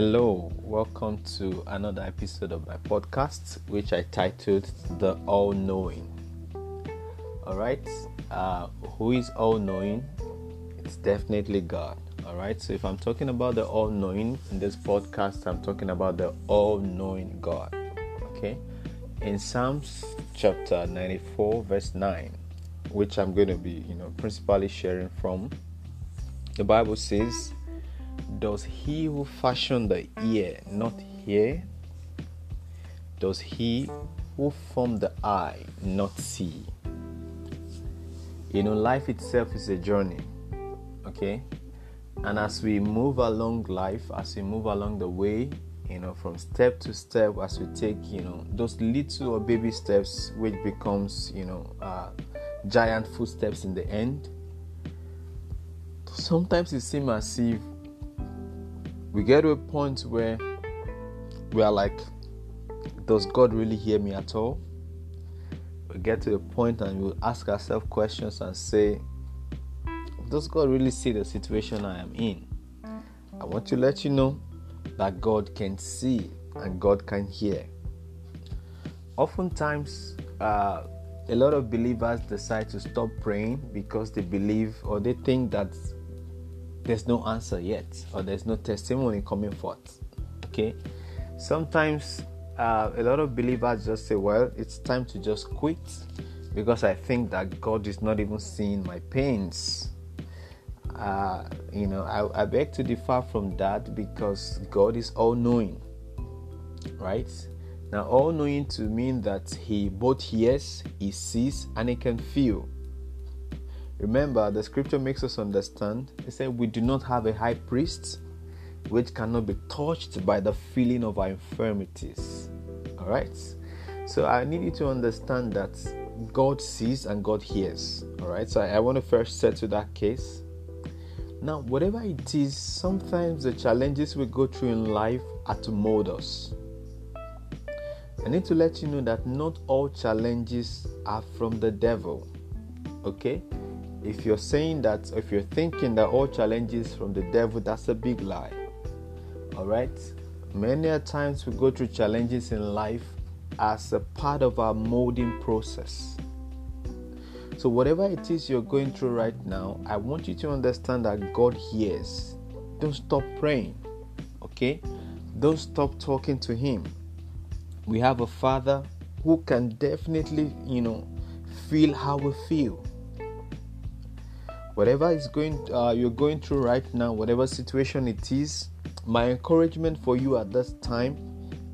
Hello, welcome to another episode of my podcast, which I titled The All Knowing. Alright, uh, who is all knowing? It's definitely God. Alright, so if I'm talking about the all knowing in this podcast, I'm talking about the all knowing God. Okay, in Psalms chapter 94, verse 9, which I'm going to be, you know, principally sharing from, the Bible says, does he who fashioned the ear not hear? Does he who formed the eye not see? You know, life itself is a journey, okay? And as we move along life, as we move along the way, you know, from step to step, as we take, you know, those little or baby steps, which becomes, you know, uh, giant footsteps in the end, sometimes it seems as if we get to a point where we are like, does God really hear me at all? We get to a point and we ask ourselves questions and say, does God really see the situation I am in? I want to let you know that God can see and God can hear. Oftentimes, uh, a lot of believers decide to stop praying because they believe or they think that there's no answer yet or there's no testimony coming forth. Okay, sometimes uh, a lot of believers just say, Well, it's time to just quit because I think that God is not even seeing my pains. Uh, you know, I, I beg to differ from that because God is all knowing, right? Now, all knowing to mean that He both hears, He sees, and He can feel. Remember, the scripture makes us understand. It said, We do not have a high priest which cannot be touched by the feeling of our infirmities. All right? So I need you to understand that God sees and God hears. All right? So I, want to first set to that case. Now, whatever it is, sometimes the challenges we go through in life are to mold us. I need to let you know that not all challenges are from the devil. Okay? If you're saying that, if you're thinking that all challenges from the devil, that's a big lie. All right? Many a times we go through challenges in life as a part of our molding process. So, whatever it is you're going through right now, I want you to understand that God hears. Don't stop praying, okay? Don't stop talking to Him. We have a Father who can definitely, you know, feel how we feel whatever is going uh, you're going through right now whatever situation it is my encouragement for you at this time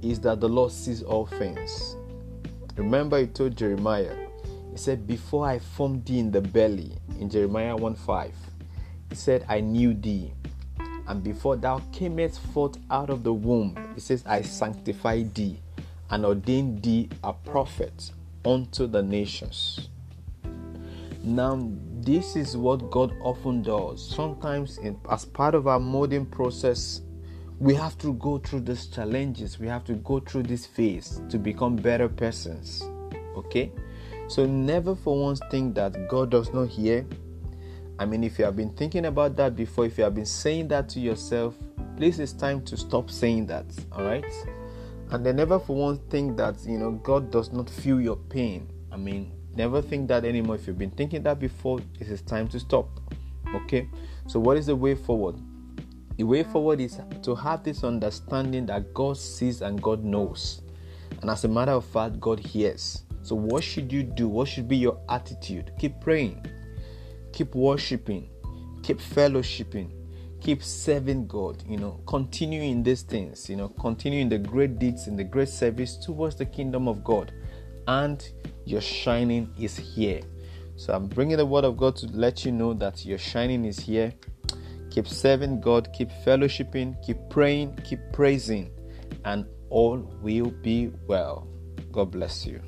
is that the lord sees all things. Remember he told jeremiah he said before i formed thee in the belly in jeremiah 1 5 he said i knew thee. And before thou camest forth out of the womb he says i sanctified thee and ordained thee a prophet unto the nations. Now this is what God often does. Sometimes, in, as part of our molding process, we have to go through these challenges. We have to go through this phase to become better persons. Okay? So, never for once think that God does not hear. I mean, if you have been thinking about that before, if you have been saying that to yourself, please, it's time to stop saying that. All right? And then never for once think that, you know, God does not feel your pain. I mean, Never think that anymore. If you've been thinking that before, it is time to stop. Okay? So, what is the way forward? The way forward is to have this understanding that God sees and God knows. And as a matter of fact, God hears. So, what should you do? What should be your attitude? Keep praying, keep worshiping, keep fellowshipping, keep serving God. You know, continue in these things, you know, continue in the great deeds, in the great service towards the kingdom of God. And your shining is here. So I'm bringing the word of God to let you know that your shining is here. Keep serving God, keep fellowshipping, keep praying, keep praising, and all will be well. God bless you.